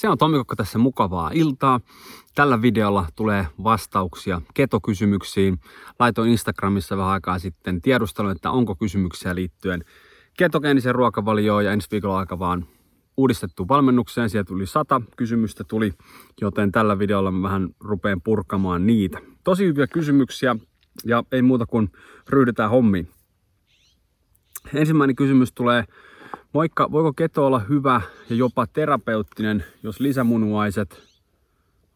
Se on Tomikokko tässä mukavaa iltaa. Tällä videolla tulee vastauksia ketokysymyksiin. Laitoin Instagramissa vähän aikaa sitten tiedustelun, että onko kysymyksiä liittyen ketogeeniseen ruokavalioon ja ensi viikolla aika vaan uudistettu valmennukseen. Sieltä tuli sata kysymystä tuli, joten tällä videolla mä vähän rupeen purkamaan niitä. Tosi hyviä kysymyksiä ja ei muuta kuin ryhdytään hommiin. Ensimmäinen kysymys tulee, moikka, voiko keto olla hyvä ja jopa terapeuttinen, jos lisämunuaiset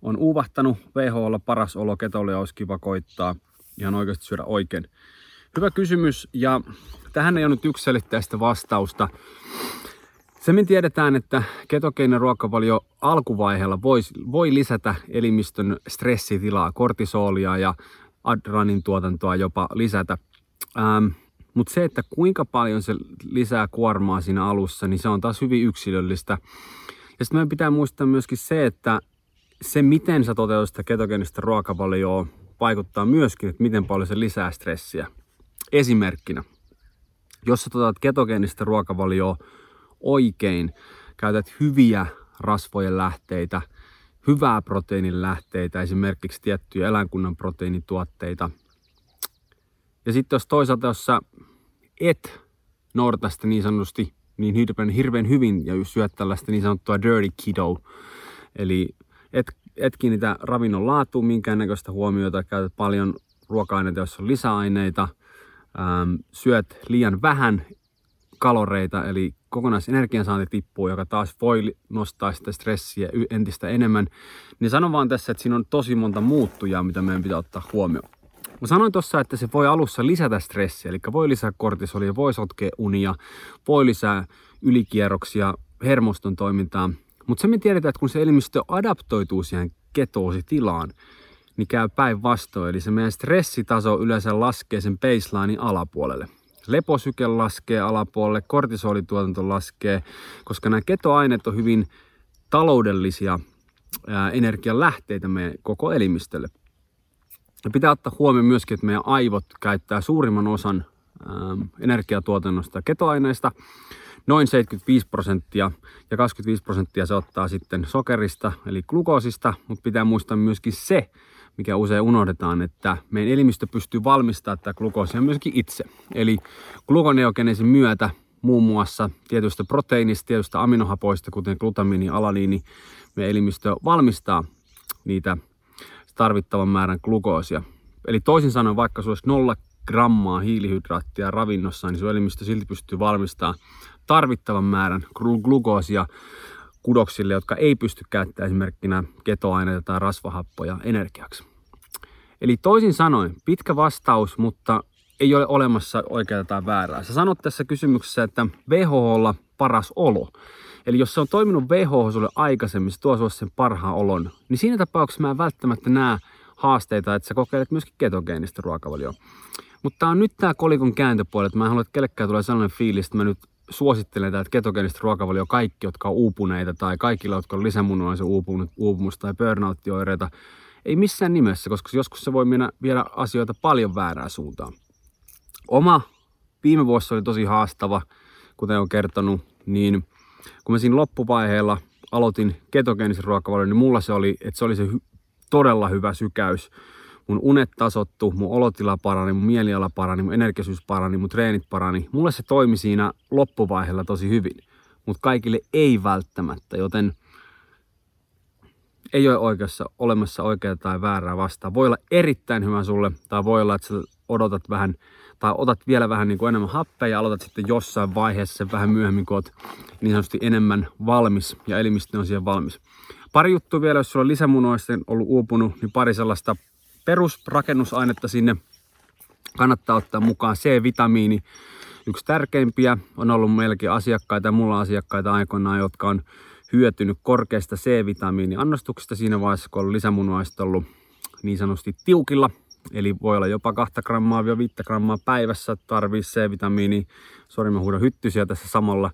on uuvahtanut, WHOlla paras olo ketolle olisi kiva koittaa ihan oikeasti syödä oikein. Hyvä kysymys ja tähän ei ole nyt yksiselitteistä vastausta. Se me tiedetään, että ketogeeninen ruokavalio alkuvaiheella voi, voi lisätä elimistön stressitilaa, kortisolia ja adrenin tuotantoa jopa lisätä. Ähm, mutta se, että kuinka paljon se lisää kuormaa siinä alussa, niin se on taas hyvin yksilöllistä. Ja sitten meidän pitää muistaa myöskin se, että se miten sä toteutat sitä ketogeenistä ruokavalioa vaikuttaa myöskin, että miten paljon se lisää stressiä. Esimerkkinä, jos sä toteutat ketogeenistä ruokavalioa oikein, käytät hyviä rasvojen lähteitä, hyvää proteiinin lähteitä, esimerkiksi tiettyjä eläinkunnan proteiinituotteita. Ja sitten jos toisaalta, jos sä et noudata sitä niin sanotusti niin hirveän, hirveän hyvin ja syöt tällaista niin sanottua dirty keto, eli et, et kiinnitä ravinnon laatuun minkäännäköistä huomiota, käytät paljon ruoka-aineita, joissa on lisäaineita, ähm, syöt liian vähän kaloreita, eli kokonaisenergiansaanti tippuu, joka taas voi nostaa sitä stressiä entistä enemmän, niin sanon vaan tässä, että siinä on tosi monta muuttujaa, mitä meidän pitää ottaa huomioon. Mä sanoin tuossa, että se voi alussa lisätä stressiä, eli voi lisää kortisolia, voi sotkea unia, voi lisää ylikierroksia, hermoston toimintaa. Mutta se me tiedetään, että kun se elimistö adaptoituu siihen ketoositilaan, niin käy päinvastoin. Eli se meidän stressitaso yleensä laskee sen baselinein alapuolelle. Leposyke laskee alapuolelle, kortisolituotanto laskee, koska nämä ketoaineet on hyvin taloudellisia ää, energialähteitä meidän koko elimistölle. Ja pitää ottaa huomioon myöskin, että meidän aivot käyttää suurimman osan ähm, energiatuotannosta ketoaineista, noin 75 prosenttia ja 25 prosenttia se ottaa sitten sokerista eli glukoosista, mutta pitää muistaa myöskin se, mikä usein unohdetaan, että meidän elimistö pystyy valmistamaan tätä glukoosia myöskin itse. Eli glukoneogeneesin myötä muun muassa tietystä proteiinista, tietystä aminohapoista, kuten glutamiini ja alaniini, meidän elimistö valmistaa niitä tarvittavan määrän glukoosia. Eli toisin sanoen, vaikka sulla olisi nolla grammaa hiilihydraattia ravinnossa, niin sun elimistö silti pystyy valmistamaan tarvittavan määrän glukoosia kudoksille, jotka ei pysty käyttämään esimerkkinä ketoaineita tai rasvahappoja energiaksi. Eli toisin sanoen, pitkä vastaus, mutta ei ole olemassa oikeaa tai väärää. Sä sanot tässä kysymyksessä, että WHOlla paras olo. Eli jos se on toiminut WHO sulle aikaisemmin, se tuo sen parhaan olon, niin siinä tapauksessa mä en välttämättä näe haasteita, että sä kokeilet myöskin ketogeenistä ruokavalioa. Mutta tää on nyt tämä kolikon kääntöpuoli, että mä en halua, että kellekään tulee sellainen fiilis, että mä nyt suosittelen tätä ketogeenistä ruokavalio kaikki, jotka on uupuneita tai kaikilla, jotka on lisämunuaisen uupunut, uupumus tai burnout-oireita. Ei missään nimessä, koska joskus se voi mennä viedä asioita paljon väärään suuntaan. Oma viime vuosi oli tosi haastava, kuten on kertonut, niin kun mä siinä loppuvaiheella aloitin ketogeenisen ruokavalion, niin mulla se oli, että se oli se hy- todella hyvä sykäys. Mun unet tasottu, mun olotila parani, mun mieliala parani, mun energiasyys parani, mun treenit parani. Mulle se toimi siinä loppuvaiheella tosi hyvin, mutta kaikille ei välttämättä, joten ei ole oikeassa, olemassa oikeaa tai väärää vastaan. Voi olla erittäin hyvä sulle, tai voi olla, että sä odotat vähän tai otat vielä vähän niin kuin enemmän happea ja aloitat sitten jossain vaiheessa sen vähän myöhemmin, kun oot niin sanotusti enemmän valmis ja elimistö on siihen valmis. Pari juttua vielä, jos sulla on lisämunoista ollut uupunut, niin pari sellaista perusrakennusainetta sinne kannattaa ottaa mukaan. C-vitamiini, yksi tärkeimpiä, on ollut meilläkin asiakkaita ja mulla asiakkaita aikoinaan, jotka on hyötynyt korkeasta C-vitamiiniannostuksesta siinä vaiheessa, kun on lisämunuaiset ollut niin sanotusti tiukilla – Eli voi olla jopa 2 grammaa 5 grammaa päivässä tarvii C-vitamiini. Sori, mä huudan hyttysiä tässä samalla.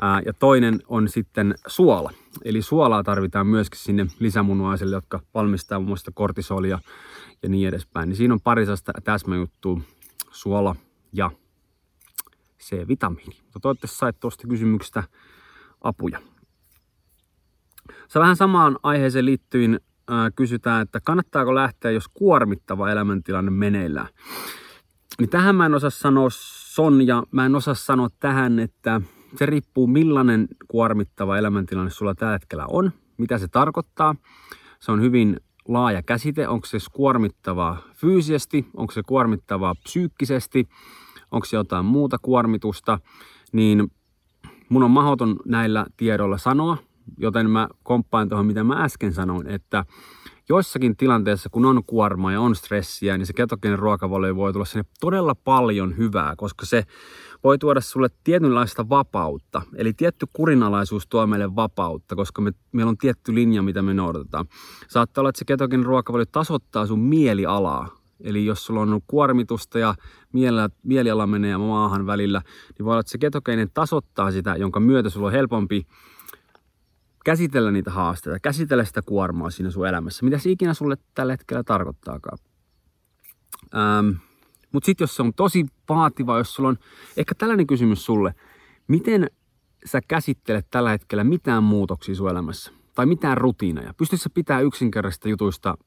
Ää, ja toinen on sitten suola. Eli suolaa tarvitaan myöskin sinne lisämunuaisille, jotka valmistaa muun muassa kortisolia ja niin edespäin. Niin siinä on pari täsmäjuttua, suola ja C-vitamiini. Mutta toivottavasti sait tuosta kysymyksestä apuja. Se vähän samaan aiheeseen liittyen äh, kysytään, että kannattaako lähteä, jos kuormittava elämäntilanne meneillään. Niin tähän mä en osaa sanoa Sonja, mä en osaa sanoa tähän, että se riippuu millainen kuormittava elämäntilanne sulla tällä hetkellä on, mitä se tarkoittaa. Se on hyvin laaja käsite, onko se kuormittavaa fyysisesti, onko se kuormittavaa psyykkisesti, onko se jotain muuta kuormitusta, niin mun on mahdoton näillä tiedoilla sanoa, joten mä komppaan tuohon, mitä mä äsken sanoin, että joissakin tilanteissa, kun on kuormaa ja on stressiä, niin se ketogeeninen ruokavalio voi tulla sinne todella paljon hyvää, koska se voi tuoda sulle tietynlaista vapautta. Eli tietty kurinalaisuus tuo meille vapautta, koska me, meillä on tietty linja, mitä me noudatetaan. Saattaa olla, että se ketogeeninen ruokavalio tasoittaa sun mielialaa. Eli jos sulla on kuormitusta ja mieliala, mieliala menee maahan välillä, niin voi olla, että se ketogeeninen tasoittaa sitä, jonka myötä sulla on helpompi käsitellä niitä haasteita, käsitellä sitä kuormaa siinä sun elämässä. Mitä se ikinä sulle tällä hetkellä tarkoittaakaan. Ähm, Mutta sitten jos se on tosi vaativa, jos sulla on ehkä tällainen kysymys sulle, miten sä käsittelet tällä hetkellä mitään muutoksia sun elämässä? Tai mitään rutiineja? Pystytkö sä pitää yksinkertaisista jutuista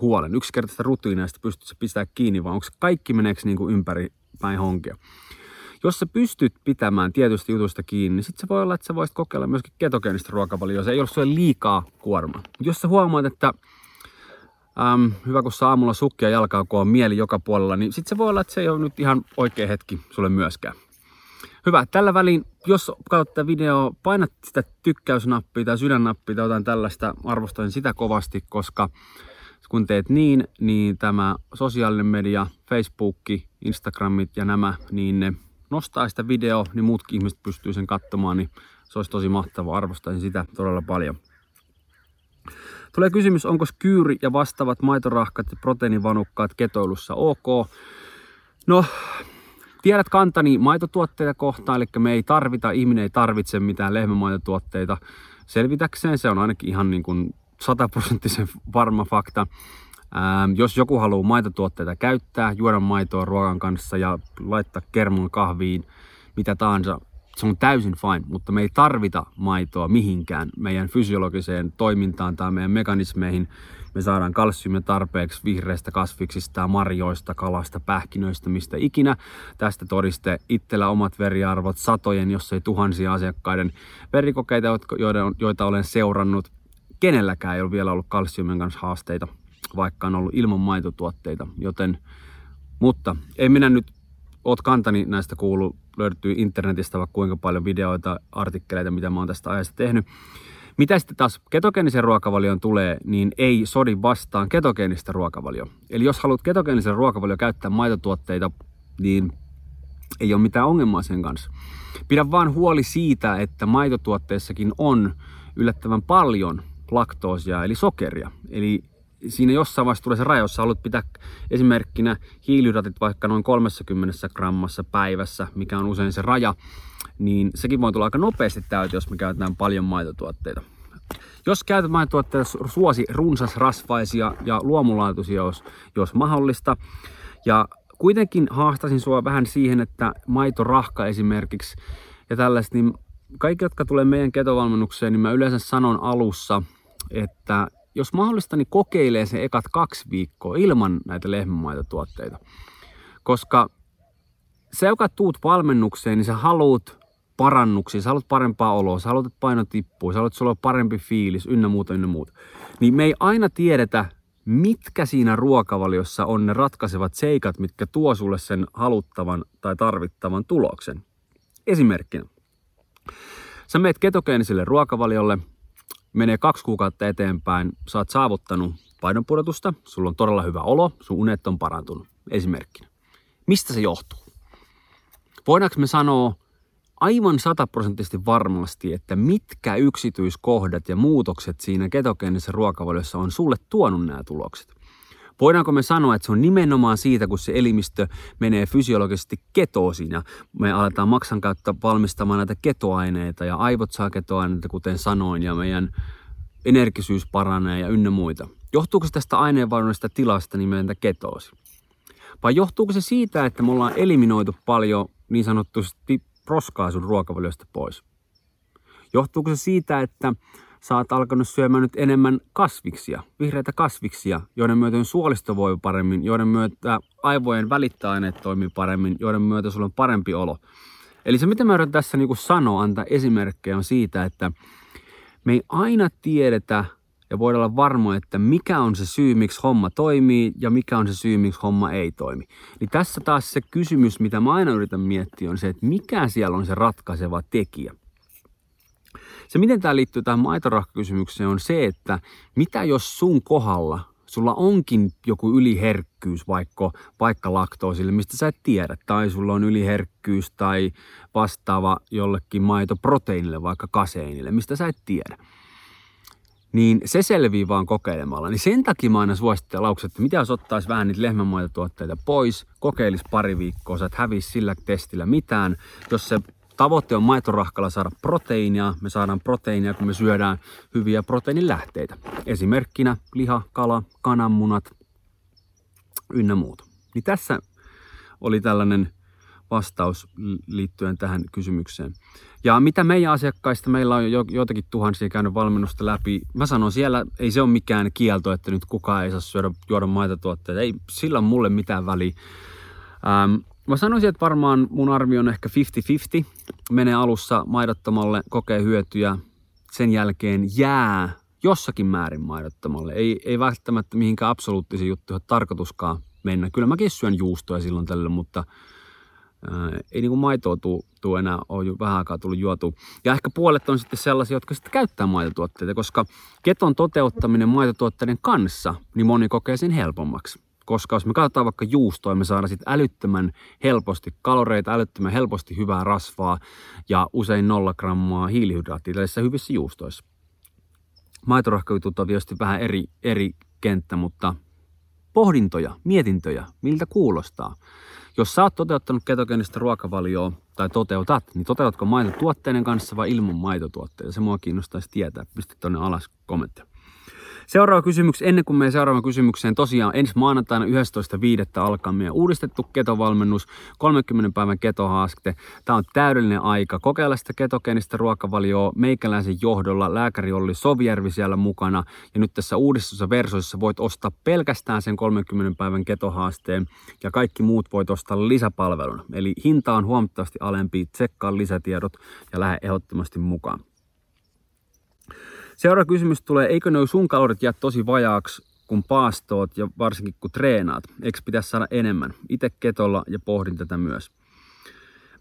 huolen, yksinkertaisista rutiineista pystytkö sä pitää kiinni, vai onko kaikki meneekö niin kuin ympäri päin honkia? Jos sä pystyt pitämään tietystä jutusta kiinni, niin sitten se voi olla, että sä voisit kokeilla myöskin ketogeenistä ruokavalioa. Se ei ole sulle liikaa kuorma. Mutta jos sä huomaat, että äm, hyvä kun saa aamulla sukkia jalkaa, kun on mieli joka puolella, niin sitten se voi olla, että se ei ole nyt ihan oikea hetki sulle myöskään. Hyvä. Tällä välin, jos katsot tätä videoa, painat sitä tykkäysnappia tai sydännappia tai jotain tällaista, arvostan sitä kovasti, koska kun teet niin, niin tämä sosiaalinen media, Facebook, Instagramit ja nämä, niin ne nostaa sitä videoa, niin muutkin ihmiset pystyy sen katsomaan, niin se olisi tosi mahtavaa. Arvostaisin sitä todella paljon. Tulee kysymys, onko kyyri ja vastaavat maitorahkat ja proteiinivanukkaat ketoilussa ok? No, tiedät kantani maitotuotteita kohtaan, eli me ei tarvita, ihminen ei tarvitse mitään lehmämaitotuotteita selvitäkseen. Se on ainakin ihan niin kuin sataprosenttisen varma fakta. Ähm, jos joku haluaa maitotuotteita käyttää, juoda maitoa ruokan kanssa ja laittaa kermun kahviin, mitä tahansa, se on täysin fine, mutta me ei tarvita maitoa mihinkään meidän fysiologiseen toimintaan tai meidän mekanismeihin. Me saadaan kalsiumia tarpeeksi vihreistä kasviksista, marjoista, kalasta, pähkinöistä, mistä ikinä. Tästä todiste itsellä omat veriarvot, satojen, jos ei tuhansia asiakkaiden verikokeita, joita olen seurannut. Kenelläkään ei ole vielä ollut kalsiumin kanssa haasteita vaikka on ollut ilman maitotuotteita, joten, mutta ei minä nyt, oot kantani näistä kuulu, löytyy internetistä vaikka kuinka paljon videoita, artikkeleita, mitä mä oon tästä ajasta tehnyt. Mitä sitten taas ketogeenisen ruokavalion tulee, niin ei sodi vastaan ketogeenistä ruokavalio. Eli jos haluat ketogeenisen ruokavalio käyttää maitotuotteita, niin ei ole mitään ongelmaa sen kanssa. Pidä vaan huoli siitä, että maitotuotteissakin on yllättävän paljon laktoosia eli sokeria. Eli siinä jossain vaiheessa tulee se raja, jos haluat pitää esimerkkinä hiilihydraatit vaikka noin 30 grammassa päivässä, mikä on usein se raja, niin sekin voi tulla aika nopeasti täyteen, jos me käytetään paljon maitotuotteita. Jos käytät maitotuotteita, suosi runsasrasvaisia ja luomulaatuisia, jos, jos mahdollista. Ja kuitenkin haastasin sua vähän siihen, että maitorahka esimerkiksi ja tällaista, niin kaikki, jotka tulee meidän ketovalmennukseen, niin mä yleensä sanon alussa, että jos mahdollista, niin kokeilee se ekat kaksi viikkoa ilman näitä lehmämaitotuotteita. Koska se, joka tuut valmennukseen, niin sä haluat parannuksia, sä haluat parempaa oloa, sä haluat, että paino tippuu, sä haluat, että sulla on parempi fiilis, ynnä muuta, ynnä muuta. Niin me ei aina tiedetä, mitkä siinä ruokavaliossa on ne ratkaisevat seikat, mitkä tuo sulle sen haluttavan tai tarvittavan tuloksen. Esimerkkinä. Sä meet ketogeeniselle ruokavaliolle, menee kaksi kuukautta eteenpäin, sä oot saavuttanut painonpudotusta, sulla on todella hyvä olo, sun unet on parantunut, esimerkkinä. Mistä se johtuu? Voidaanko me sanoa aivan sataprosenttisesti varmasti, että mitkä yksityiskohdat ja muutokset siinä ketogeenisessä ruokavaliossa on sulle tuonut nämä tulokset? Voidaanko me sanoa, että se on nimenomaan siitä, kun se elimistö menee fysiologisesti ketoosiin ja me aletaan maksan kautta valmistamaan näitä ketoaineita ja aivot saa ketoaineita, kuten sanoin, ja meidän energisyys paranee ja ynnä muita. Johtuuko se tästä aineenvaihdunnosta tilasta nimeltä ketoosi? Vai johtuuko se siitä, että me ollaan eliminoitu paljon niin sanottusti roskaa sun ruokavaliosta pois? Johtuuko se siitä, että sä oot alkanut syömään nyt enemmän kasviksia, vihreitä kasviksia, joiden myötä suolisto voi paremmin, joiden myötä aivojen välittäaineet toimii paremmin, joiden myötä sulla on parempi olo. Eli se, mitä mä yritän tässä niin sanoa, antaa esimerkkejä, on siitä, että me ei aina tiedetä ja voidaan olla varmoja, että mikä on se syy, miksi homma toimii ja mikä on se syy, miksi homma ei toimi. Niin tässä taas se kysymys, mitä mä aina yritän miettiä, on se, että mikä siellä on se ratkaiseva tekijä. Se, miten tämä liittyy tähän maitorahkakysymykseen, on se, että mitä jos sun kohdalla sulla onkin joku yliherkkyys vaikka, vaikka laktoosille, mistä sä et tiedä, tai sulla on yliherkkyys tai vastaava jollekin maitoproteiinille, vaikka kaseinille, mistä sä et tiedä niin se selvii vaan kokeilemalla. Niin sen takia mä aina suosittelen lauksi, että mitä jos ottaisi vähän niitä lehmänmaitotuotteita pois, kokeilisi pari viikkoa, sä et hävisi sillä testillä mitään. Jos se tavoite on maitorahkalla saada proteiinia, me saadaan proteiinia, kun me syödään hyviä proteiinilähteitä. Esimerkkinä liha, kala, kananmunat ynnä muut. Niin tässä oli tällainen vastaus liittyen tähän kysymykseen. Ja mitä meidän asiakkaista, meillä on jo joitakin tuhansia käynyt valmennusta läpi. Mä sanon siellä, ei se ole mikään kielto, että nyt kukaan ei saa syödä, juoda maitotuotteita. Ei sillä on mulle mitään väliä. Ähm, mä sanoisin, että varmaan mun arvio on ehkä 50-50. Menee alussa maidottomalle, kokee hyötyjä. Sen jälkeen jää jossakin määrin maidottomalle. Ei, ei välttämättä mihinkään absoluuttisiin juttuihin tarkoituskaan mennä. Kyllä mäkin syön juustoja silloin tällä, mutta Ää, ei niin kuin maitoa tuu, tuu enää ole jo vähän aikaa tullut juotu. Ja ehkä puolet on sitten sellaisia, jotka sitten käyttää maitotuotteita, koska keton toteuttaminen maitotuotteiden kanssa, niin moni kokee sen helpommaksi. Koska jos me katsotaan vaikka juustoa, me saadaan sitten älyttömän helposti kaloreita, älyttömän helposti hyvää rasvaa ja usein nolla grammaa hiilihydraattia tällaisissa hyvissä juustoissa. Maitorahkajutut on tietysti vähän eri, eri kenttä, mutta pohdintoja, mietintöjä, miltä kuulostaa. Jos sä oot toteuttanut ketogeenistä ruokavalioa tai toteutat, niin toteutatko maitotuotteiden kanssa vai ilman maitotuotteita? Se mua kiinnostaisi tietää. Pistä tuonne alas kommenttia. Seuraava kysymys, ennen kuin menen seuraavaan kysymykseen, tosiaan ensi maanantaina 11.5. alkaa meidän uudistettu ketovalmennus, 30 päivän ketohaaste. Tämä on täydellinen aika kokeilla sitä ketogeenistä ruokavalioa meikäläisen johdolla. Lääkäri oli Sovjärvi siellä mukana ja nyt tässä uudistussa versiossa voit ostaa pelkästään sen 30 päivän ketohaasteen ja kaikki muut voit ostaa lisäpalveluna. Eli hinta on huomattavasti alempi, tsekkaa lisätiedot ja lähde ehdottomasti mukaan. Seuraava kysymys tulee, eikö ne sun kalorit jää tosi vajaaksi, kun paastoot ja varsinkin kun treenaat? Eikö pitäisi saada enemmän? Itse ketolla ja pohdin tätä myös.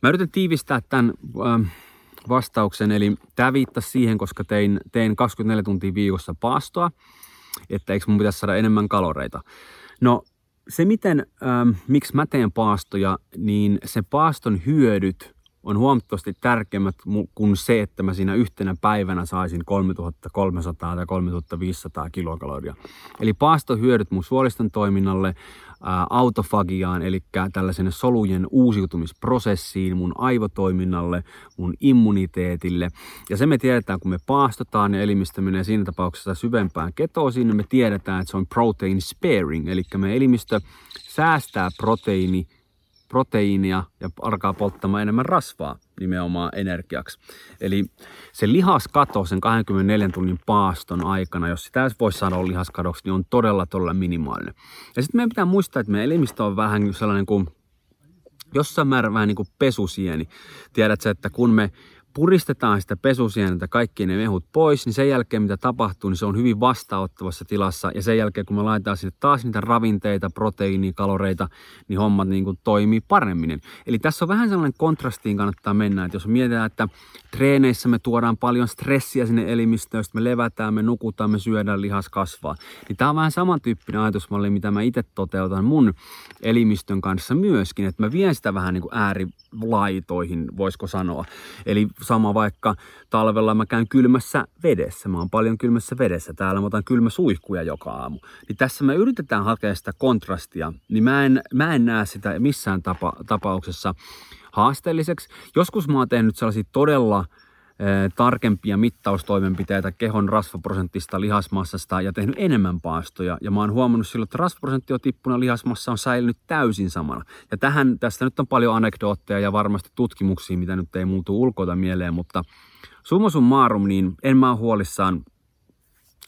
Mä yritän tiivistää tämän äh, vastauksen, eli tämä viittasi siihen, koska tein, tein 24 tuntia viikossa paastoa, että eikö mun pitäisi saada enemmän kaloreita. No se miten, ähm, miksi mä teen paastoja, niin se paaston hyödyt on huomattavasti tärkeämmät kuin se, että mä siinä yhtenä päivänä saisin 3300 tai 3500 kilokaloria. Eli paastohyödyt mun suoliston toiminnalle, autofagiaan, eli tällaisen solujen uusiutumisprosessiin, mun aivotoiminnalle, mun immuniteetille. Ja se me tiedetään, kun me paastotaan ja elimistö menee siinä tapauksessa syvempään ketoosiin, niin me tiedetään, että se on protein sparing, eli me elimistö säästää proteiini proteiinia ja alkaa polttamaan enemmän rasvaa nimenomaan energiaksi. Eli se lihaskato sen 24 tunnin paaston aikana, jos sitä voisi sanoa lihaskadoksi, niin on todella todella minimaalinen. Ja sitten meidän pitää muistaa, että meidän elimistö on vähän sellainen kuin jossain määrin vähän niin kuin pesusieni. Tiedätkö, että kun me puristetaan sitä pesusientä kaikki ne mehut pois, niin sen jälkeen mitä tapahtuu, niin se on hyvin vastaanottavassa tilassa. Ja sen jälkeen kun me laitetaan sinne taas niitä ravinteita, proteiinia, kaloreita, niin hommat niin kuin toimii paremmin. Eli tässä on vähän sellainen kontrastiin kannattaa mennä, että jos mietitään, että treeneissä me tuodaan paljon stressiä sinne elimistöön, me levätään, me nukutaan, me syödään, lihas kasvaa. Niin tämä on vähän samantyyppinen ajatusmalli, mitä mä itse toteutan mun elimistön kanssa myöskin, että mä vien sitä vähän niin kuin äärilaitoihin, voisiko sanoa. Eli sama vaikka talvella mä käyn kylmässä vedessä. Mä oon paljon kylmässä vedessä. Täällä mä otan kylmä suihkuja joka aamu. Niin tässä me yritetään hakea sitä kontrastia. Niin mä en, mä en näe sitä missään tapa, tapauksessa haasteelliseksi. Joskus mä oon tehnyt sellaisia todella tarkempia mittaustoimenpiteitä kehon rasvaprosentista, lihasmassasta ja tehnyt enemmän paastoja. Ja mä oon huomannut silloin, että rasvaprosentti on tippunut lihasmassa on säilynyt täysin samana. Ja tähän, tästä nyt on paljon anekdootteja ja varmasti tutkimuksia, mitä nyt ei muutu ulkoita mieleen, mutta summa summarum, niin en mä ole huolissaan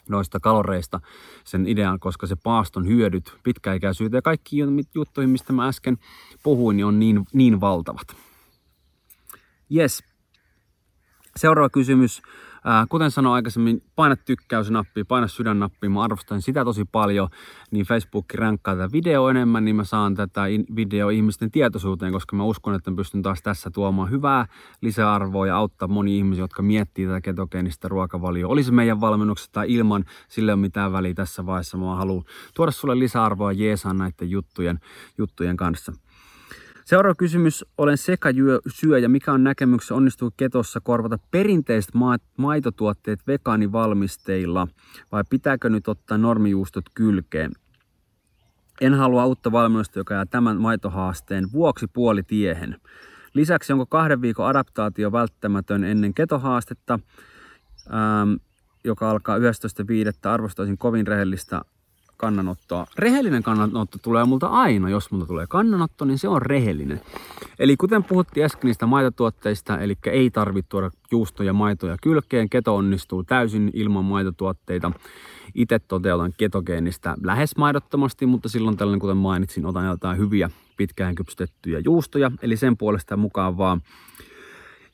noista kaloreista sen idean, koska se paaston hyödyt, pitkäikäisyyteen ja kaikki juttuihin, mistä mä äsken puhuin, niin on niin, niin valtavat. Yes. Seuraava kysymys. Kuten sanoin aikaisemmin, paina tykkäysnappia, paina sydännappia, mä arvostan sitä tosi paljon, niin Facebook rankkaa tätä video enemmän, niin mä saan tätä video ihmisten tietoisuuteen, koska mä uskon, että mä pystyn taas tässä tuomaan hyvää lisäarvoa ja auttaa moni ihmisiä, jotka miettii tätä ketogeenistä ruokavalioa. Olisi meidän valmennuksessa tai ilman, sille on mitään väliä tässä vaiheessa. Mä haluan tuoda sulle lisäarvoa jeesaan näiden juttujen, juttujen kanssa. Seuraava kysymys. Olen sekasyöjä. Mikä on näkemyksessä onnistuu ketossa korvata perinteiset ma- maitotuotteet vegaanivalmisteilla vai pitääkö nyt ottaa normijuustot kylkeen? En halua uutta valmennusta, joka jää tämän maitohaasteen vuoksi puolitiehen. Lisäksi onko kahden viikon adaptaatio välttämätön ennen ketohaastetta, ähm, joka alkaa 11.5. Arvostaisin kovin rehellistä kannanottoa. Rehellinen kannanotto tulee multa aina, jos multa tulee kannanotto, niin se on rehellinen. Eli kuten puhuttiin äsken niistä maitotuotteista, eli ei tarvitse tuoda juustoja, maitoja kylkeen, keto onnistuu täysin ilman maitotuotteita. Itse toteutan ketogeenistä lähes maidottomasti, mutta silloin tällainen, kuten mainitsin, otan jotain hyviä pitkään kypsytettyjä juustoja, eli sen puolesta mukaan vaan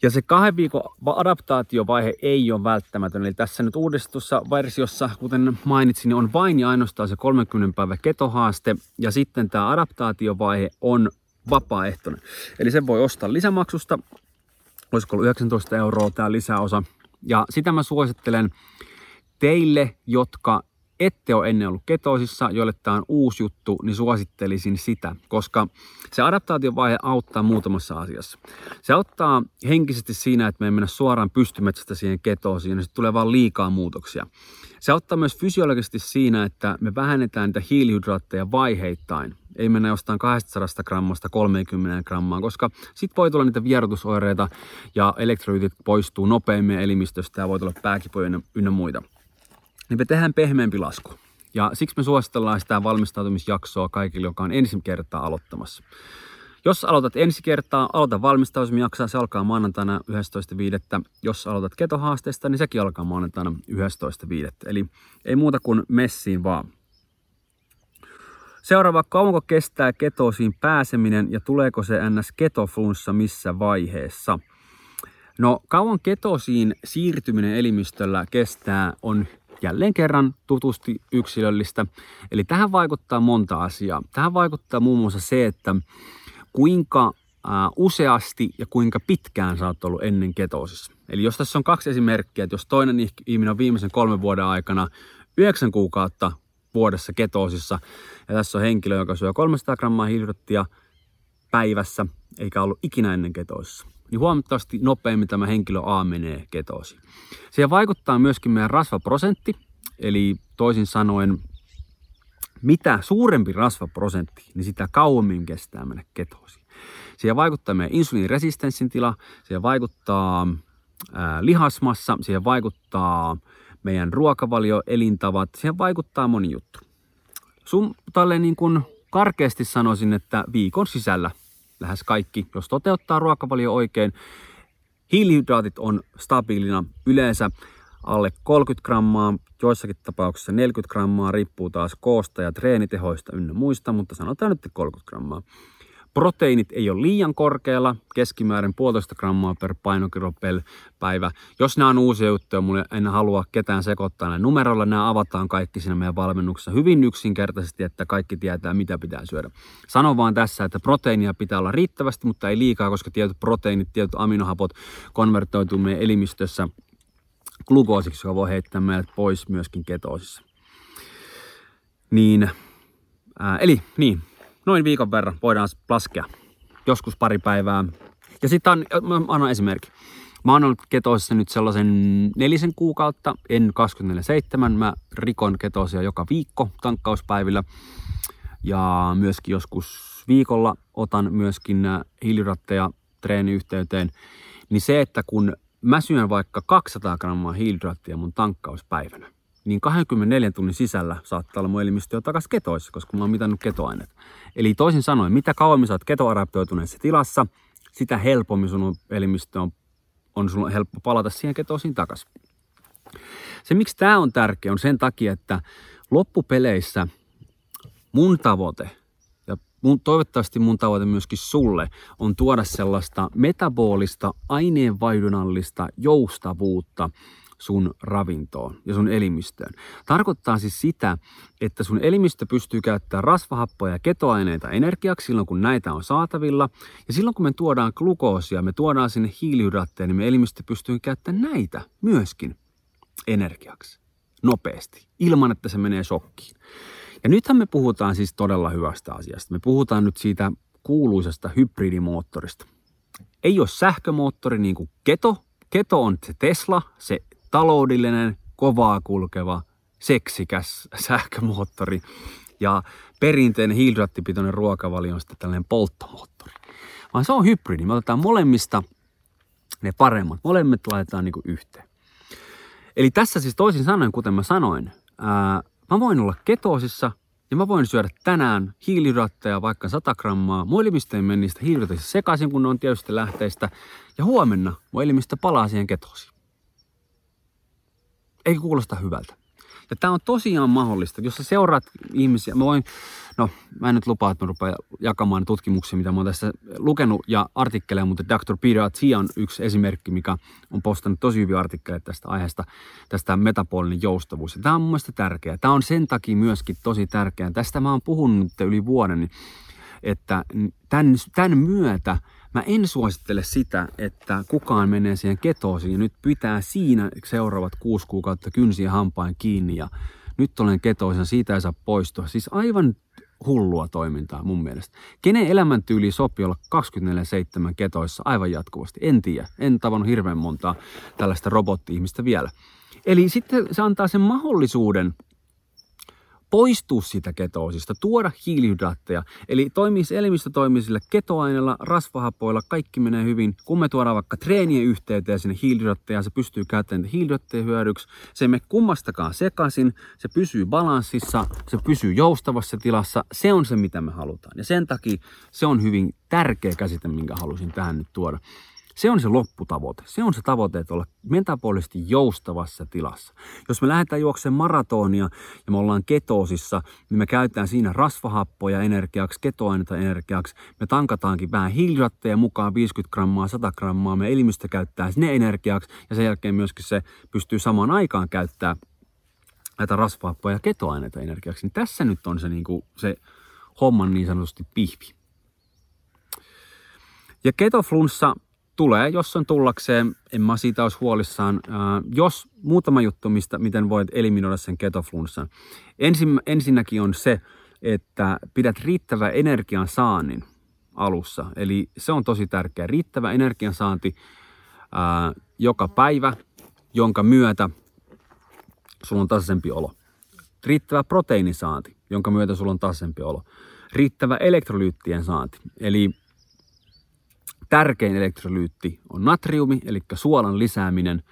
ja se kahden viikon adaptaatiovaihe ei ole välttämätön. Eli tässä nyt uudistussa versiossa, kuten mainitsin, on vain ja ainoastaan se 30 päivä ketohaaste. Ja sitten tämä adaptaatiovaihe on vapaaehtoinen. Eli sen voi ostaa lisämaksusta. Olisiko ollut 19 euroa tämä lisäosa. Ja sitä mä suosittelen teille, jotka ette ole ennen ollut ketoosissa, joille tämä on uusi juttu, niin suosittelisin sitä, koska se adaptaatiovaihe auttaa muutamassa asiassa. Se auttaa henkisesti siinä, että me ei mennä suoraan pystymetsästä siihen ketoosiin, se tulee vaan liikaa muutoksia. Se auttaa myös fysiologisesti siinä, että me vähennetään niitä hiilihydraatteja vaiheittain. Ei mennä jostain 200 grammasta 30 grammaan, koska sitten voi tulla niitä vierotusoireita ja elektrolyytit poistuu nopeammin elimistöstä ja voi tulla pääkipoja ynnä muita niin me tehdään pehmeämpi lasku. Ja siksi me suositellaan sitä valmistautumisjaksoa kaikille, joka on ensi kertaa aloittamassa. Jos aloitat ensi kertaa, aloita valmistautumisjaksoa, se alkaa maanantaina 11.5. Jos aloitat ketohaasteesta, niin sekin alkaa maanantaina 11.5. Eli ei muuta kuin messiin vaan. Seuraava, kauanko kestää ketoosiin pääseminen ja tuleeko se ns. ketoflunssa missä vaiheessa? No kauan ketosiin siirtyminen elimistöllä kestää on jälleen kerran tutusti yksilöllistä. Eli tähän vaikuttaa monta asiaa. Tähän vaikuttaa muun muassa se, että kuinka useasti ja kuinka pitkään sä oot ollut ennen ketoosissa. Eli jos tässä on kaksi esimerkkiä, että jos toinen ihminen on viimeisen kolmen vuoden aikana yhdeksän kuukautta vuodessa ketoosissa, ja tässä on henkilö, joka syö 300 grammaa hiilihydraattia päivässä, eikä ollut ikinä ennen ketoosissa niin huomattavasti nopeammin tämä henkilö A menee ketoosiin. Siihen vaikuttaa myöskin meidän rasvaprosentti, eli toisin sanoen, mitä suurempi rasvaprosentti, niin sitä kauemmin kestää mennä ketoosiin. Siihen vaikuttaa meidän insuliiniresistenssin tila, siihen vaikuttaa lihasmassa, siihen vaikuttaa meidän ruokavalio, elintavat, siihen vaikuttaa moni juttu. Sun tälle niin kuin karkeasti sanoisin, että viikon sisällä lähes kaikki, jos toteuttaa ruokavalio oikein. Hiilihydraatit on stabiilina yleensä alle 30 grammaa, joissakin tapauksissa 40 grammaa, riippuu taas koosta ja treenitehoista ynnä muista, mutta sanotaan nyt 30 grammaa. Proteiinit ei ole liian korkealla, keskimäärin puolitoista grammaa per painokilo per päivä. Jos nämä on uusia juttuja, mulle en halua ketään sekoittaa näin numerolla. Nämä avataan kaikki siinä meidän valmennuksessa hyvin yksinkertaisesti, että kaikki tietää, mitä pitää syödä. Sanon vaan tässä, että proteiinia pitää olla riittävästi, mutta ei liikaa, koska tietyt proteiinit, tietyt aminohapot konvertoituu meidän elimistössä glukoosiksi, joka voi heittää meidät pois myöskin ketoosissa. Niin, ää, eli niin, noin viikon verran voidaan laskea. Joskus pari päivää. Ja sitten mä annan esimerkki. Mä oon ollut ketoosissa nyt sellaisen nelisen kuukautta, en 24-7. Mä rikon ketoosia joka viikko tankkauspäivillä. Ja myöskin joskus viikolla otan myöskin hiilihydraatteja treeniyhteyteen. Niin se, että kun mä syön vaikka 200 grammaa hiilihydraattia mun tankkauspäivänä, niin 24 tunnin sisällä saattaa olla mun elimistö jo takaisin ketoissa, koska mä oon mitannut ketoaineet. Eli toisin sanoen, mitä kauemmin sä oot ketoadaptoituneessa tilassa, sitä helpommin sun elimistö on, on sulla helppo palata siihen ketosiin takaisin. Se, miksi tämä on tärkeä, on sen takia, että loppupeleissä mun tavoite, ja mun, toivottavasti mun tavoite myöskin sulle, on tuoda sellaista metabolista, aineenvaihdunnallista joustavuutta sun ravintoon ja sun elimistöön. Tarkoittaa siis sitä, että sun elimistö pystyy käyttämään rasvahappoja ja ketoaineita energiaksi silloin, kun näitä on saatavilla. Ja silloin, kun me tuodaan glukoosia, me tuodaan sinne hiilihydraatteja, niin me elimistö pystyy käyttämään näitä myöskin energiaksi nopeasti, ilman että se menee shokkiin. Ja nythän me puhutaan siis todella hyvästä asiasta. Me puhutaan nyt siitä kuuluisesta hybridimoottorista. Ei ole sähkömoottori niin kuin keto. Keto on se Tesla, se taloudellinen, kovaa kulkeva, seksikäs sähkömoottori. Ja perinteinen hiilihydraattipitoinen ruokavalio on sitten tällainen polttomoottori. Vaan se on hybridi. Me otetaan molemmista ne paremmat. Molemmat laitetaan niin yhteen. Eli tässä siis toisin sanoen, kuten mä sanoin, ää, mä voin olla ketoosissa ja mä voin syödä tänään hiilihydraatteja vaikka 100 grammaa. Mun elimistö ei mene niistä hiilihydraatteista sekaisin, kun ne on tietysti lähteistä. Ja huomenna mun elimistö palaa siihen ketoosiin. Ei kuulosta hyvältä. Ja tämä on tosiaan mahdollista. Jos sä seuraat ihmisiä, mä voin, no mä en nyt lupaa, että mä rupean jakamaan tutkimuksia, mitä mä oon tässä lukenut ja artikkeleja, mutta Dr. Peter Attia on yksi esimerkki, mikä on postannut tosi hyviä artikkeleita tästä aiheesta, tästä metabolinen joustavuus. Ja tämä on mun mielestä tärkeää. Tämä on sen takia myöskin tosi tärkeää. Tästä mä oon puhunut yli vuoden, että tämän, tämän myötä Mä en suosittele sitä, että kukaan menee siihen ketoosiin ja nyt pitää siinä seuraavat kuusi kuukautta kynsiä hampain kiinni ja nyt olen ketoosin siitä ei saa poistua. Siis aivan hullua toimintaa mun mielestä. Kenen elämäntyyli sopii olla 24-7 ketoissa aivan jatkuvasti? En tiedä. En tavannut hirveän montaa tällaista robotti-ihmistä vielä. Eli sitten se antaa sen mahdollisuuden – poistua siitä ketoosista, tuoda hiilihydraatteja. Eli toimii, elimistö toimii sillä ketoaineella, rasvahapoilla, kaikki menee hyvin. Kun me tuodaan vaikka treenien yhteyteen sinne hiilihydraatteja, se pystyy käyttämään hiilihydraatteja hyödyksi. Se ei mene kummastakaan sekaisin, se pysyy balanssissa, se pysyy joustavassa tilassa. Se on se, mitä me halutaan. Ja sen takia se on hyvin tärkeä käsite, minkä halusin tähän nyt tuoda. Se on se lopputavoite. Se on se tavoite, että olla metabolisesti joustavassa tilassa. Jos me lähdetään juoksemaan maratonia ja me ollaan ketoosissa, niin me käytetään siinä rasvahappoja energiaksi, ketoaineita energiaksi. Me tankataankin vähän hiilihydraatteja mukaan 50 grammaa, 100 grammaa. Me elimistö käyttää ne energiaksi ja sen jälkeen myöskin se pystyy samaan aikaan käyttää näitä rasvahappoja ja ketoaineita energiaksi. Niin tässä nyt on se, niin kuin, se homman niin sanotusti pihvi. Ja ketoflunssa tulee, jos on tullakseen, en mä siitä olisi huolissaan. Ää, jos muutama juttu, mistä, miten voit eliminoida sen ketoflunssan. Ensin, ensinnäkin on se, että pidät riittävä energian saannin alussa. Eli se on tosi tärkeä. Riittävä energiansaanti ää, joka päivä, jonka myötä sulla on tasaisempi olo. Riittävä proteiinisaanti, jonka myötä sulla on tasaisempi olo. Riittävä elektrolyyttien saanti. Eli tärkein elektrolyytti on natriumi, eli suolan lisääminen.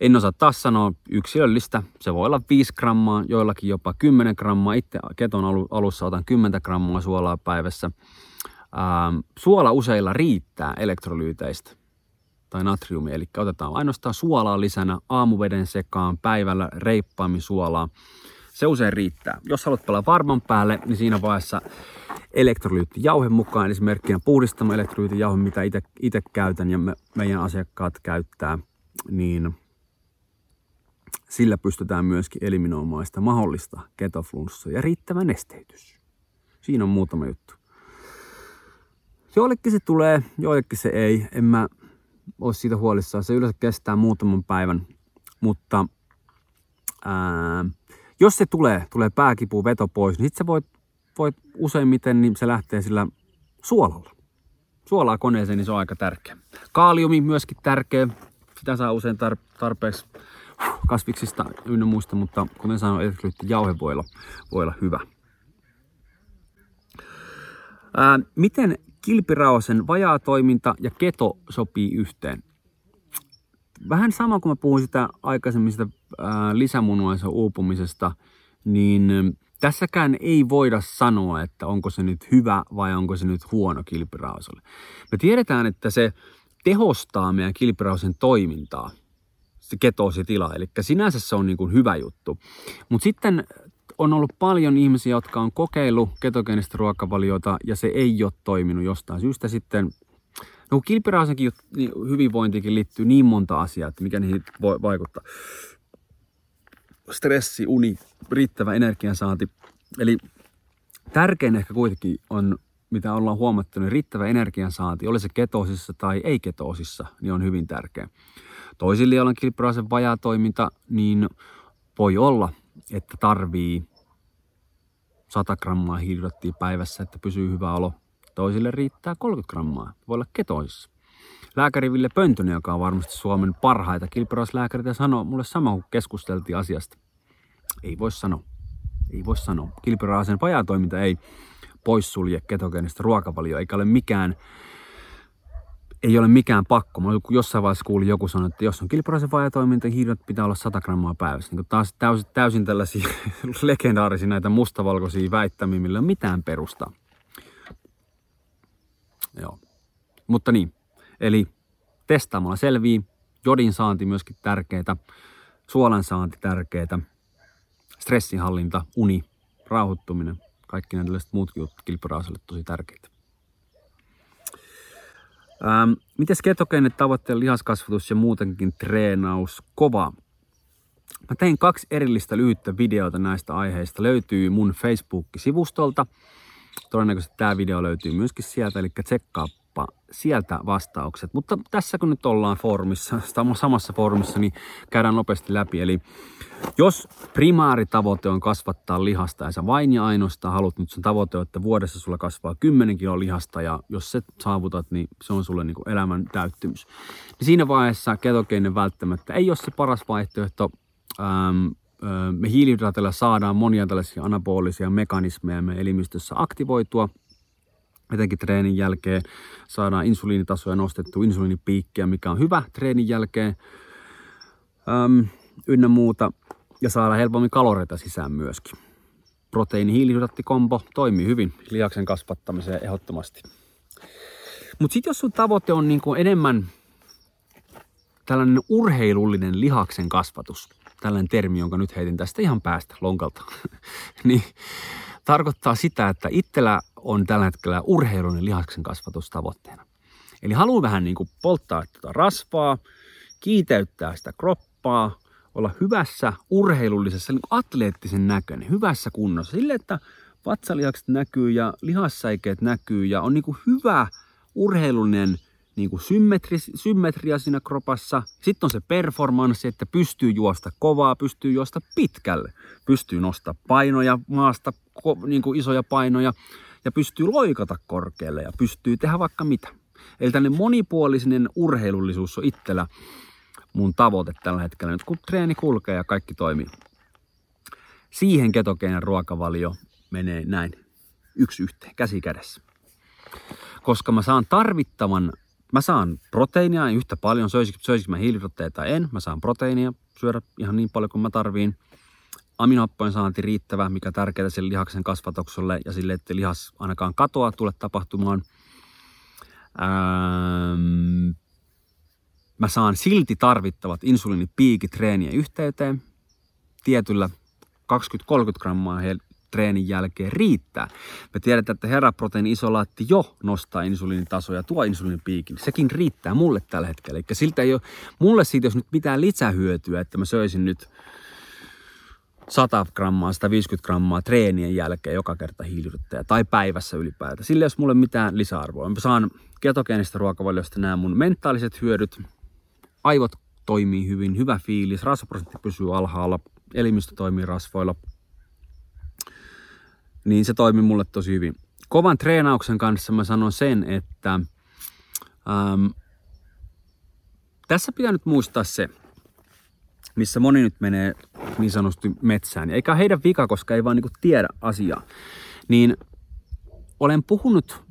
En osaa taas sanoa yksilöllistä. Se voi olla 5 grammaa, joillakin jopa 10 grammaa. Itse keton alussa otan 10 grammaa suolaa päivässä. Ähm, suola useilla riittää elektrolyyteistä tai natriumi, eli otetaan ainoastaan suolaa lisänä aamuveden sekaan, päivällä reippaammin suolaa. Se usein riittää. Jos haluat pelaa varman päälle, niin siinä vaiheessa elektrolyyttijauhe mukaan, esimerkkinä puhdistama elektrolyyttijauhe, mitä itse käytän ja me, meidän asiakkaat käyttää, niin sillä pystytään myöskin eliminoimaan sitä mahdollista ketoflunssaa ja riittävä nesteytys. Siinä on muutama juttu. Joillekin se tulee, joillekin se ei. En mä ole siitä huolissaan. Se yleensä kestää muutaman päivän, mutta ää, jos se tulee, tulee pääkipu, veto pois, niin sitten voit voit useimmiten, niin se lähtee sillä suolalla. Suolaa koneeseen, niin se on aika tärkeä. Kaaliumi myöskin tärkeä. Sitä saa usein tar- tarpeeksi kasviksista ynnä muista, mutta kuten sanoin, jauhe voi olla, voi olla hyvä. Ää, miten kilpirauhasen vajaa toiminta ja keto sopii yhteen? Vähän sama kuin mä puhuin sitä aikaisemmista lisämunuaisen uupumisesta, niin Tässäkään ei voida sanoa, että onko se nyt hyvä vai onko se nyt huono kilpirauhasalle. Me tiedetään, että se tehostaa meidän kilpirauhasen toimintaa, se ketoositila. Eli sinänsä se on niin kuin hyvä juttu. Mutta sitten on ollut paljon ihmisiä, jotka on kokeillut ketogeenistä ruokavaliota ja se ei ole toiminut jostain syystä sitten. No kilpirauhasenkin niin hyvinvointikin liittyy niin monta asiaa, että mikä niihin voi vaikuttaa. Stressi, uni, riittävä energiansaanti. Eli tärkein ehkä kuitenkin on, mitä ollaan huomattu, niin riittävä energiansaanti, oli se ketoosissa tai ei ketoosissa, niin on hyvin tärkeä. Toisille, joilla on kilpirauhasen vajatoiminta, niin voi olla, että tarvii 100 grammaa hiilihydraattia päivässä, että pysyy hyvä olo. Toisille riittää 30 grammaa, voi olla ketoisissa. Lääkäri Ville Pöntönen, joka on varmasti Suomen parhaita kilpirauhaslääkäreitä, sanoi mulle sama, kun keskusteltiin asiasta. Ei voi sanoa. Ei voi sanoa. Kilpirauhasen vajatoiminta ei poissulje ketogeenistä ruokavalioa, eikä ole mikään ei ole mikään pakko. Mä jossain vaiheessa kuulin joku sanoa, että jos on kilpiraisen vajatoiminta, hiilet pitää olla 100 grammaa päivässä. Niin taas täysin, täysin tällaisia legendaarisia näitä mustavalkoisia väittämiä, millä on mitään perusta. Joo. Mutta niin, eli testaamalla selvii. Jodin saanti myöskin tärkeää, suolan saanti tärkeää, stressinhallinta, uni, rauhoittuminen, kaikki nämä muutkin jutut kilpiraiselle tosi tärkeitä. Ähm, miten ketogeenit tavoitteet lihaskasvatus ja muutenkin treenaus kova? Mä tein kaksi erillistä lyhyttä videota näistä aiheista. Löytyy mun Facebook-sivustolta. Todennäköisesti tämä video löytyy myöskin sieltä, eli tsekkaappa sieltä vastaukset. Mutta tässä kun nyt ollaan foorumissa, samassa foorumissa, niin käydään nopeasti läpi. Eli jos primaaritavoite on kasvattaa lihasta ja sä vain ja ainoastaan haluat nyt sen tavoite, että vuodessa sulla kasvaa 10 kiloa lihasta ja jos se saavutat, niin se on sulle niin kuin elämän täyttymys. Niin siinä vaiheessa ketogeinen välttämättä ei ole se paras vaihtoehto. Ähm, me hiilihydraatilla saadaan monia tällaisia anabolisia mekanismeja me elimistössä aktivoitua, etenkin treenin jälkeen saadaan insuliinitasoja nostettua, insuliinipiikkiä, mikä on hyvä treenin jälkeen, äm, ynnä muuta ja saada helpommin kaloreita sisään myöskin. Proteiini-hiilihydraattikombo toimii hyvin lihaksen kasvattamiseen ehdottomasti. Mutta sitten jos sun tavoite on niinku enemmän tällainen urheilullinen lihaksen kasvatus, tällainen termi, jonka nyt heitin tästä ihan päästä lonkalta, niin tarkoittaa sitä, että itsellä on tällä hetkellä urheilullinen lihaksen kasvatus tavoitteena. Eli haluan vähän niin kuin polttaa tätä rasvaa, kiiteyttää sitä kroppaa, olla hyvässä urheilullisessa, niin atleettisen näköinen, hyvässä kunnossa. Sille, että vatsalihakset näkyy ja lihassäikeet näkyy ja on niin kuin hyvä urheilullinen niin kuin symmetri, symmetria siinä kropassa. Sitten on se performanssi, että pystyy juosta kovaa, pystyy juosta pitkälle. Pystyy nostaa painoja maasta, niin kuin isoja painoja ja pystyy loikata korkealle ja pystyy tehdä vaikka mitä. Eli tällainen monipuolinen urheilullisuus on itsellä mun tavoite tällä hetkellä, nyt kun treeni kulkee ja kaikki toimii. Siihen ketogeeninen ruokavalio menee näin yksi yhteen, käsi kädessä. Koska mä saan tarvittavan, mä saan proteiinia yhtä paljon, söisikö, söisikö mä hiilihydraatteja tai en, mä saan proteiinia syödä ihan niin paljon kuin mä tarviin. Aminohappojen saanti riittävä, mikä on tärkeää sille lihaksen kasvatukselle ja sille, että lihas ainakaan katoa tule tapahtumaan. Ähm, mä saan silti tarvittavat insuliinipiikit treenien yhteyteen. Tietyllä 20-30 grammaa treenin jälkeen riittää. Me tiedetään, että heraproteiini-isolaatti jo nostaa insuliinitasoja, tuo insuliinipiikin. Sekin riittää mulle tällä hetkellä. Eli siltä ei ole, mulle siitä jos nyt mitään lisähyötyä, että mä söisin nyt 100 grammaa, 150 grammaa treenien jälkeen joka kerta hiilihydraatteja tai päivässä ylipäätään. Sillä ei ole mulle mitään lisäarvoa. Mä saan ketogeenistä ruokavaliosta nämä mun mentaaliset hyödyt, aivot toimii hyvin, hyvä fiilis, rasvaprosentti pysyy alhaalla, elimistö toimii rasvoilla, niin se toimii mulle tosi hyvin. Kovan treenauksen kanssa mä sanon sen, että äm, tässä pitää nyt muistaa se, missä moni nyt menee niin sanotusti metsään. Eikä heidän vika, koska ei vaan niinku tiedä asiaa. Niin olen puhunut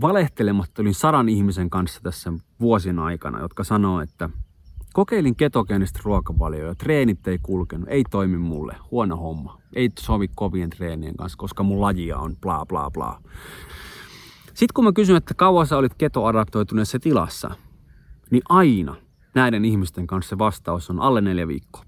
valehtelematta yli sadan ihmisen kanssa tässä vuosien aikana, jotka sanoo, että Kokeilin ketogeenistä ruokavalioa ja treenit ei kulkenut, ei toimi mulle, huono homma. Ei sovi kovien treenien kanssa, koska mun lajia on bla bla bla. Sitten kun mä kysyn, että kauan sä olit ketoadaptoituneessa tilassa, niin aina näiden ihmisten kanssa se vastaus on alle neljä viikkoa.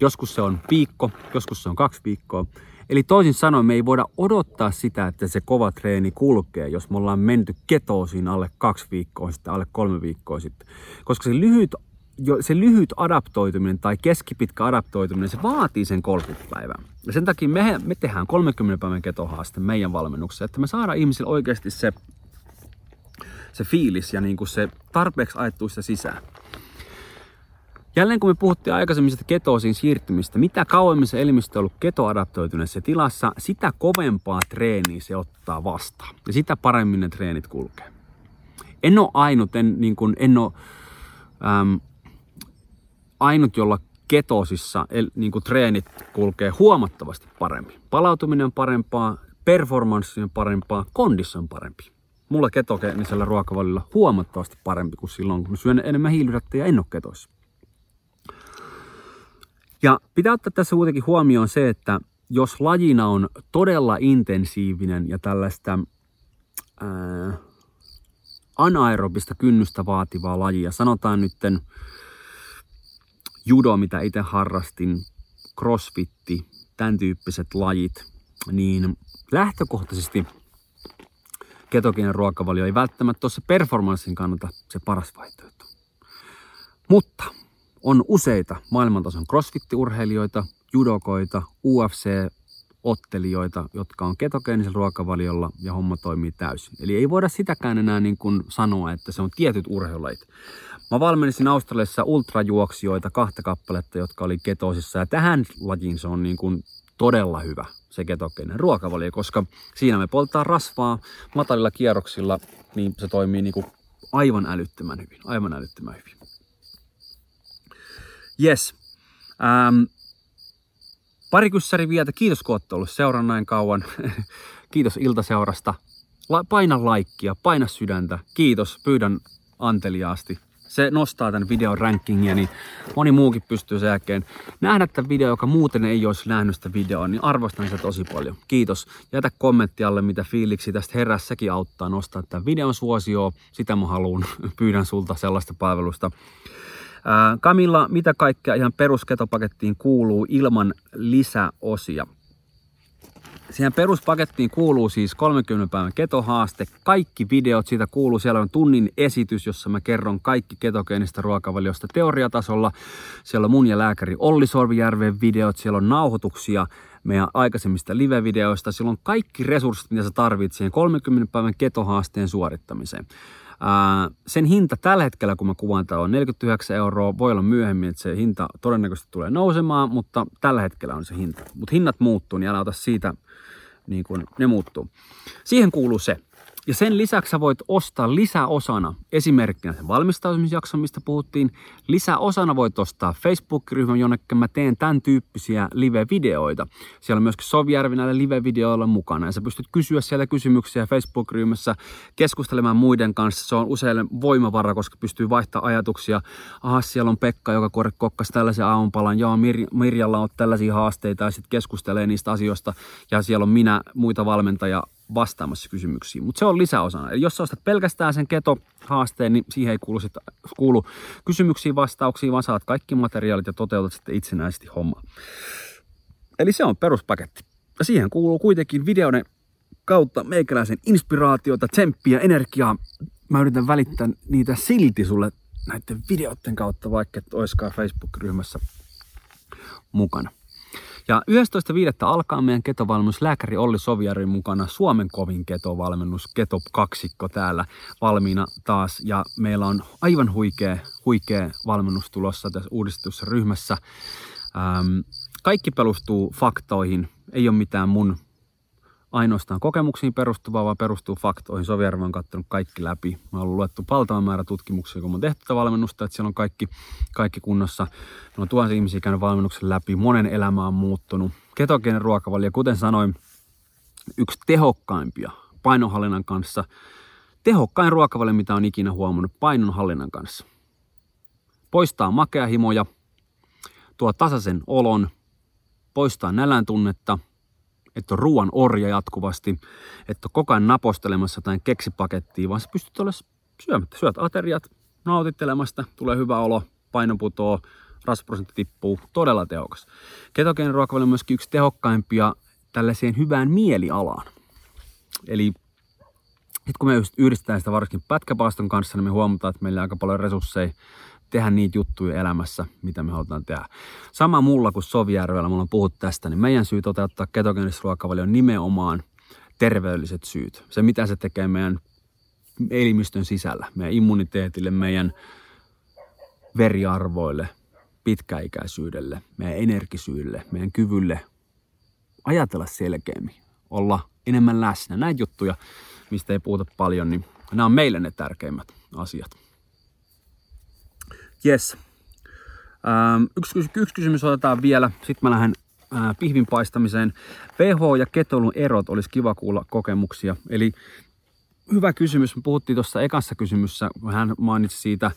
Joskus se on viikko, joskus se on kaksi viikkoa. Eli toisin sanoen me ei voida odottaa sitä, että se kova treeni kulkee, jos me ollaan menty ketoosiin alle kaksi viikkoa sitten, alle kolme viikkoa sitten. Koska se lyhyt, se lyhyt adaptoituminen tai keskipitkä adaptoituminen, se vaatii sen 30 päivää. Ja sen takia me, me tehdään 30 päivän ketohaaste meidän valmennuksessa, että me saadaan ihmisille oikeasti se, se fiilis ja niin kuin se tarpeeksi ajettu sitä sisään. Jälleen kun me puhuttiin aikaisemmin sitä ketoosiin siirtymistä, mitä kauemmin se elimistö on ollut ketoadaptoituneessa tilassa, sitä kovempaa treeniä se ottaa vastaan. Ja sitä paremmin ne treenit kulkee. En ole ainut, en, niin kuin, en ole, äm, ainut, jolla ketosissa el, niin kuin treenit kulkee huomattavasti paremmin. Palautuminen on parempaa, performanssi on parempaa, kondissa on parempi. Mulla ketogeenisellä ruokavalilla huomattavasti parempi kuin silloin, kun syön enemmän ja en ole ketoissa. Ja pitää ottaa tässä kuitenkin huomioon se, että jos lajina on todella intensiivinen ja tällaista ää, anaerobista kynnystä vaativaa lajia, sanotaan nytten judo, mitä itse harrastin, crossfitti, tämän tyyppiset lajit, niin lähtökohtaisesti ketogeeninen ruokavalio ei välttämättä ole se performanssin kannalta se paras vaihtoehto. Mutta on useita maailmantason crossfit-urheilijoita, judokoita, UFC-ottelijoita, jotka on ketogeenisellä ruokavaliolla ja homma toimii täysin. Eli ei voida sitäkään enää niin kuin sanoa, että se on tietyt urheilulajit. Mä valmensin Australiassa ultrajuoksijoita, kahta kappaletta, jotka oli ketoosissa ja tähän lajiin se on niin kuin todella hyvä se ketogeeninen ruokavalio, koska siinä me polttaa rasvaa matalilla kierroksilla, niin se toimii niin kuin aivan älyttömän hyvin, aivan älyttömän hyvin. Yes. Ähm, pari kyssäri vielä. Kiitos kun olette ollut seuran näin kauan. Kiitos iltaseurasta. La- paina laikkia, paina sydäntä. Kiitos, pyydän anteliaasti. Se nostaa tämän videon rankingia, niin moni muukin pystyy sen jälkeen nähdä tämän video, joka muuten ei olisi nähnyt sitä videoa, niin arvostan sitä tosi paljon. Kiitos. Jätä kommentti alle, mitä fiiliksi tästä herässäkin auttaa nostaa tämän videon suosioon. Sitä mä haluan. Pyydän sulta sellaista palvelusta. Kamilla, mitä kaikkea ihan perusketopakettiin kuuluu ilman lisäosia? Siihen peruspakettiin kuuluu siis 30 päivän ketohaaste. Kaikki videot siitä kuuluu. Siellä on tunnin esitys, jossa mä kerron kaikki ketogeenistä ruokavaliosta teoriatasolla. Siellä on mun ja lääkäri Olli Sorvijärven videot. Siellä on nauhoituksia meidän aikaisemmista live-videoista. Siellä on kaikki resurssit, mitä sä tarvitset siihen 30 päivän ketohaasteen suorittamiseen sen hinta tällä hetkellä, kun mä kuvaan tämä on 49 euroa. Voi olla myöhemmin, että se hinta todennäköisesti tulee nousemaan, mutta tällä hetkellä on se hinta. Mutta hinnat muuttuu, niin älä ota siitä, niin kuin ne muuttuu. Siihen kuuluu se, sen lisäksi sä voit ostaa lisäosana, esimerkkinä sen valmistautumisjakson, mistä puhuttiin, lisäosana voit ostaa Facebook-ryhmän, jonne mä teen tämän tyyppisiä live-videoita. Siellä on myöskin Sovjärvi näillä live-videoilla mukana, ja sä pystyt kysyä siellä kysymyksiä Facebook-ryhmässä, keskustelemaan muiden kanssa. Se on useille voimavara, koska pystyy vaihtamaan ajatuksia. Aha, siellä on Pekka, joka kokkasi tällaisen aamupalan, joo, Mir- Mirjalla on tällaisia haasteita, ja sitten keskustelee niistä asioista, ja siellä on minä, muita valmentajia, vastaamassa kysymyksiin. Mutta se on lisäosana. Eli jos sä ostat pelkästään sen keto-haasteen, niin siihen ei kuulu, sit, kuulu kysymyksiin, vastauksiin, vaan saat kaikki materiaalit ja toteutat sitten itsenäisesti homma. Eli se on peruspaketti. Ja siihen kuuluu kuitenkin videoiden kautta meikäläisen inspiraatiota, tsemppiä, energiaa. Mä yritän välittää niitä silti sulle näiden videoiden kautta, vaikka et oiskaan Facebook-ryhmässä mukana. Ja 11.5. alkaa meidän ketovalmennus lääkäri Olli Sovjari mukana Suomen kovin ketovalmennus, keto kaksikko täällä valmiina taas. Ja meillä on aivan huikea, huikea valmennus tulossa tässä uudistetussa ryhmässä. Ähm, kaikki perustuu faktoihin, ei ole mitään mun ainoastaan kokemuksiin perustuvaa, vaan perustuu faktoihin. Sovijärvi on katsonut kaikki läpi. Mä oon luettu valtavan määrä tutkimuksia, kun mä oon tehty valmennusta, että siellä on kaikki, kaikki kunnossa. On tuhansia ihmisiä käynyt valmennuksen läpi, monen elämä on muuttunut. Ketogeeninen ruokavalio, kuten sanoin, yksi tehokkaimpia painonhallinnan kanssa. Tehokkain ruokavalio, mitä on ikinä huomannut painonhallinnan kanssa. Poistaa makeahimoja, tuo tasaisen olon, poistaa nälän tunnetta – että on ruoan orja jatkuvasti, että on koko ajan napostelemassa jotain keksipakettia, vaan sä pystyt olemaan syömättä. Syöt ateriat, nautittelemasta, tulee hyvä olo, paino putoo, rasvaprosentti tippuu, todella tehokas. Ketogeeninen ruokavalio on myöskin yksi tehokkaimpia tällaiseen hyvään mielialaan. Eli sitten kun me yhdistetään sitä varsinkin pätkäpaaston kanssa, niin me huomataan, että meillä on aika paljon resursseja tehdä niitä juttuja elämässä, mitä me halutaan tehdä. Sama mulla kuin Sovijärvellä, mulla on puhuttu tästä, niin meidän syy toteuttaa ketogeenistä ruokavalio on nimenomaan terveelliset syyt. Se, mitä se tekee meidän elimistön sisällä, meidän immuniteetille, meidän veriarvoille, pitkäikäisyydelle, meidän energisyydelle, meidän kyvylle ajatella selkeämmin, olla enemmän läsnä. Näitä juttuja, mistä ei puhuta paljon, niin nämä on meille ne tärkeimmät asiat. Yes. Ähm, yksi, yksi kysymys otetaan vielä, sitten mä lähden äh, pihvin paistamiseen. VH ja ketolun erot olisi kiva kuulla kokemuksia. Eli hyvä kysymys. Me puhuttiin tuossa ekassa kysymyssä, hän mainitsi siitä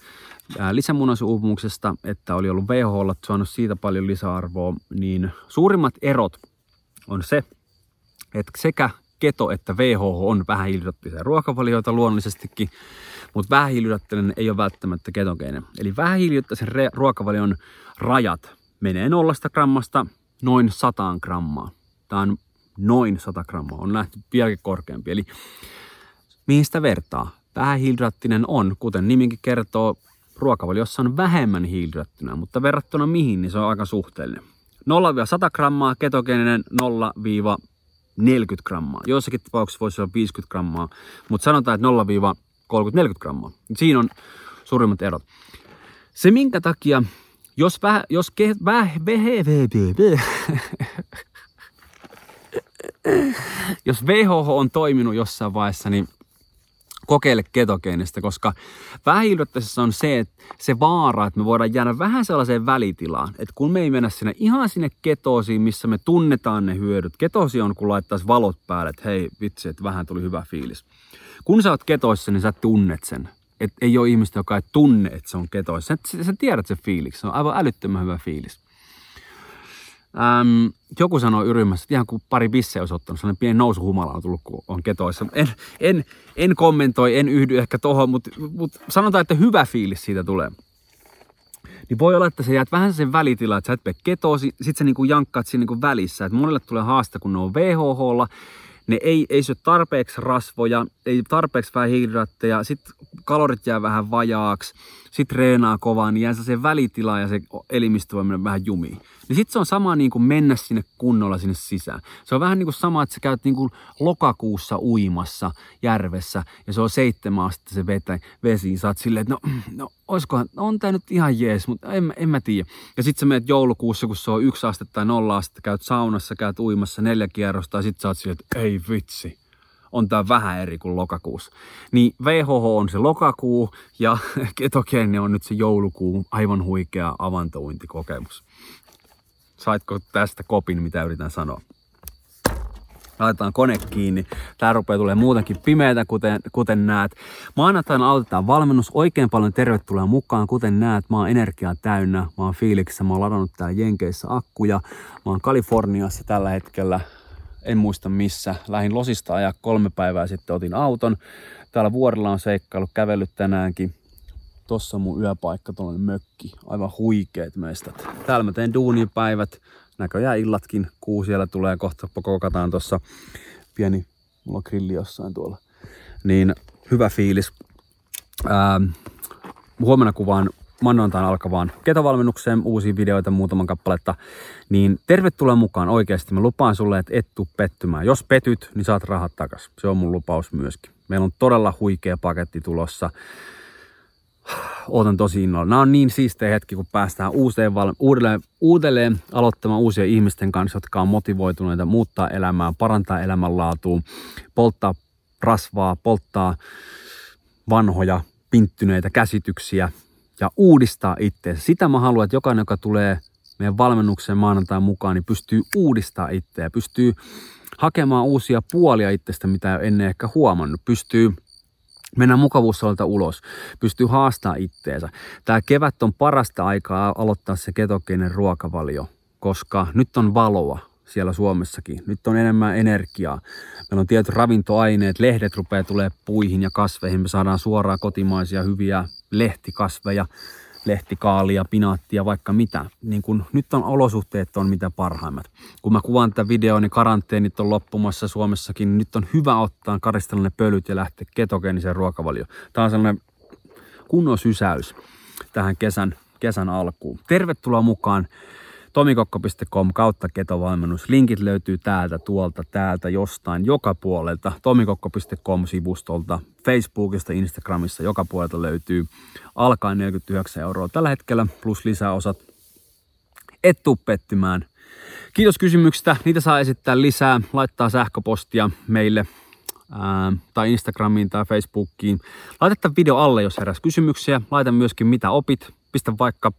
lisämunaisuupumuksesta, että oli ollut VHlla saanut siitä paljon lisäarvoa, niin suurimmat erot on se, että sekä keto että VH on vähähiilihydraattisia ruokavalioita luonnollisestikin, mutta vähähiilihydraattinen ei ole välttämättä ketogeinen. Eli vähähiilihydraattisen ruokavalion rajat menee nollasta grammasta noin 100 grammaa. Tämä on noin 100 grammaa, on nähty vieläkin korkeampi. Eli mihin sitä vertaa? Vähähiilihydraattinen on, kuten nimikin kertoo, ruokavaliossa on vähemmän hiilihydraattina, mutta verrattuna mihin, niin se on aika suhteellinen. 0-100 grammaa, ketogeeninen 0-40 grammaa. Joissakin tapauksissa voisi olla 50 grammaa, mutta sanotaan, että 0-30-40 grammaa. Siinä on suurimmat erot. Se minkä takia, jos väh, jos ke, väh, jos VHH on toiminut jossain vaiheessa, niin kokeile ketogeenistä, koska vähähiilyttäisessä on se, että se vaara, että me voidaan jäädä vähän sellaiseen välitilaan, että kun me ei mennä sinne ihan sinne ketoosiin, missä me tunnetaan ne hyödyt. Ketoosi on, kun laittaisi valot päälle, että hei vitsi, että vähän tuli hyvä fiilis. Kun sä oot ketoissa, niin sä tunnet sen. Et ei ole ihmistä, joka ei tunne, että se on ketoissa. Sä, sä tiedät sen fiiliksi. Se on aivan älyttömän hyvä fiilis. Ähm, joku sanoi yrimässä, että ihan kuin pari bisseä olisi ottanut, sellainen pieni nousuhumala on tullut, kun on ketoissa. En, en, en kommentoi, en yhdy ehkä tohon, mutta, mutta sanotaan, että hyvä fiilis siitä tulee. Niin voi olla, että sä jäät vähän sen välitilaan, että sä et mene ketoosi, sit sä niinku jankkaat siinä niinku välissä. Että monelle tulee haaste, kun ne on VHHlla, ne ei, ei syö tarpeeksi rasvoja, ei tarpeeksi vähän hidraatteja, sitten kalorit jää vähän vajaaksi, sitten reenaa kovaa, niin jää se välitila ja se elimistö voi mennä vähän jumiin. Niin sitten se on sama niin kuin mennä sinne kunnolla sinne sisään. Se on vähän niin kuin sama, että sä käyt niin kuin lokakuussa uimassa järvessä ja se on seitsemän astetta se vetä, vesi. Sä oot silleen, että no, no oiskohan, no, on tää nyt ihan jees, mutta en, en mä tiedä. Ja sitten sä menet joulukuussa, kun se on yksi astetta tai nolla astetta, käyt saunassa, käyt uimassa neljä kierrosta ja sitten sä oot silleen, että ei vitsi on tämä vähän eri kuin lokakuussa. Niin VHH on se lokakuu ja ketogeeni on nyt se joulukuu, aivan huikea avantouintikokemus. Saitko tästä kopin, mitä yritän sanoa? laitetaan kone kiinni. Tää rupeaa tulee muutenkin pimeätä, kuten, kuten näet. Maanantaina aloitetaan valmennus. Oikein paljon tervetuloa mukaan, kuten näet. Mä oon energiaa täynnä. Mä oon fiiliksissä. Mä oon ladannut täällä Jenkeissä akkuja. Mä oon Kaliforniassa tällä hetkellä en muista missä. Lähin Losista ajaa kolme päivää sitten, otin auton. Täällä vuorilla on seikkailu, kävellyt tänäänkin. Tossa on mun yöpaikka, tuollainen mökki. Aivan huikeet mestat. Täällä mä teen duunipäivät. Näköjään illatkin. Kuu siellä tulee kohta. Kokataan tossa pieni, mulla on grilli jossain tuolla. Niin hyvä fiilis. Ää, huomenna kuvaan maanantaina alkavaan ketovalmennukseen uusia videoita, muutaman kappaletta, niin tervetuloa mukaan oikeasti. Mä lupaan sulle, että et tuu pettymään. Jos petyt, niin saat rahat takas. Se on mun lupaus myöskin. Meillä on todella huikea paketti tulossa. Ootan tosi innolla. Nämä on niin siistejä hetki, kun päästään uuteen, uudelleen, uudelleen aloittamaan uusia ihmisten kanssa, jotka on motivoituneita muuttaa elämää, parantaa elämänlaatua, polttaa rasvaa, polttaa vanhoja, pinttyneitä käsityksiä, ja uudistaa itseensä. Sitä mä haluan, että jokainen, joka tulee meidän valmennukseen maanantain mukaan, niin pystyy uudistaa itseä, pystyy hakemaan uusia puolia itsestä, mitä ei ennen ehkä huomannut, pystyy mennä mukavuussolta ulos, pystyy haastaa itteensä. Tämä kevät on parasta aikaa aloittaa se ketogeeninen ruokavalio, koska nyt on valoa. siellä Suomessakin. Nyt on enemmän energiaa. Meillä on tietyt ravintoaineet, lehdet rupeaa tulee puihin ja kasveihin. Me saadaan suoraan kotimaisia hyviä lehtikasveja, lehtikaalia, pinaattia, vaikka mitä. Niin kun nyt on olosuhteet on mitä parhaimmat. Kun mä kuvaan tätä videoa, niin karanteenit on loppumassa Suomessakin. Nyt on hyvä ottaa karistella ne pölyt ja lähteä ketogeeniseen ruokavalioon. Tämä on sellainen kunnon sysäys tähän kesän, kesän alkuun. Tervetuloa mukaan tomikokko.com kautta ketovalmennus. Linkit löytyy täältä, tuolta, täältä, jostain, joka puolelta. tomikokko.com-sivustolta, Facebookista, Instagramissa, joka puolelta löytyy. Alkaen 49 euroa tällä hetkellä, plus lisäosat. Et tuu pettymään. Kiitos kysymyksistä. Niitä saa esittää lisää. Laittaa sähköpostia meille ää, tai Instagramiin tai Facebookiin. Laita video alle, jos heräs kysymyksiä. Laita myöskin mitä opit. Pistä vaikka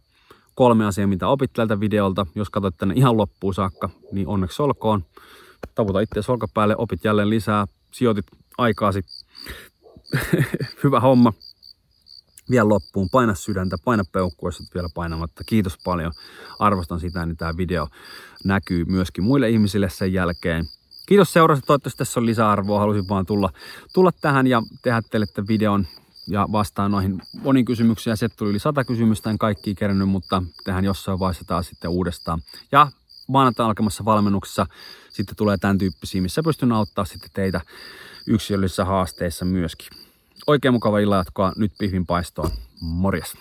kolme asiaa, mitä opit tältä videolta. Jos katsot tänne ihan loppuun saakka, niin onneksi olkoon. Tavuta itse olkapäälle, opit jälleen lisää, sijoitit aikaasi. Hyvä homma. Vielä loppuun, paina sydäntä, paina peukkua, jos vielä painamatta. Kiitos paljon, arvostan sitä, niin tämä video näkyy myöskin muille ihmisille sen jälkeen. Kiitos seurasta, toivottavasti tässä on lisäarvoa. Halusin vaan tulla, tulla tähän ja tehdä teille tämän videon ja vastaan noihin moniin kysymyksiin. Se tuli yli sata kysymystä, en kaikki kerännyt, mutta tehdään jossain vaiheessa taas sitten uudestaan. Ja maanantai alkamassa valmennuksessa sitten tulee tämän tyyppisiä, missä pystyn auttaa sitten teitä yksilöllisissä haasteissa myöskin. Oikein mukava illan jatkoa, nyt pihvin paistoon. Morjes!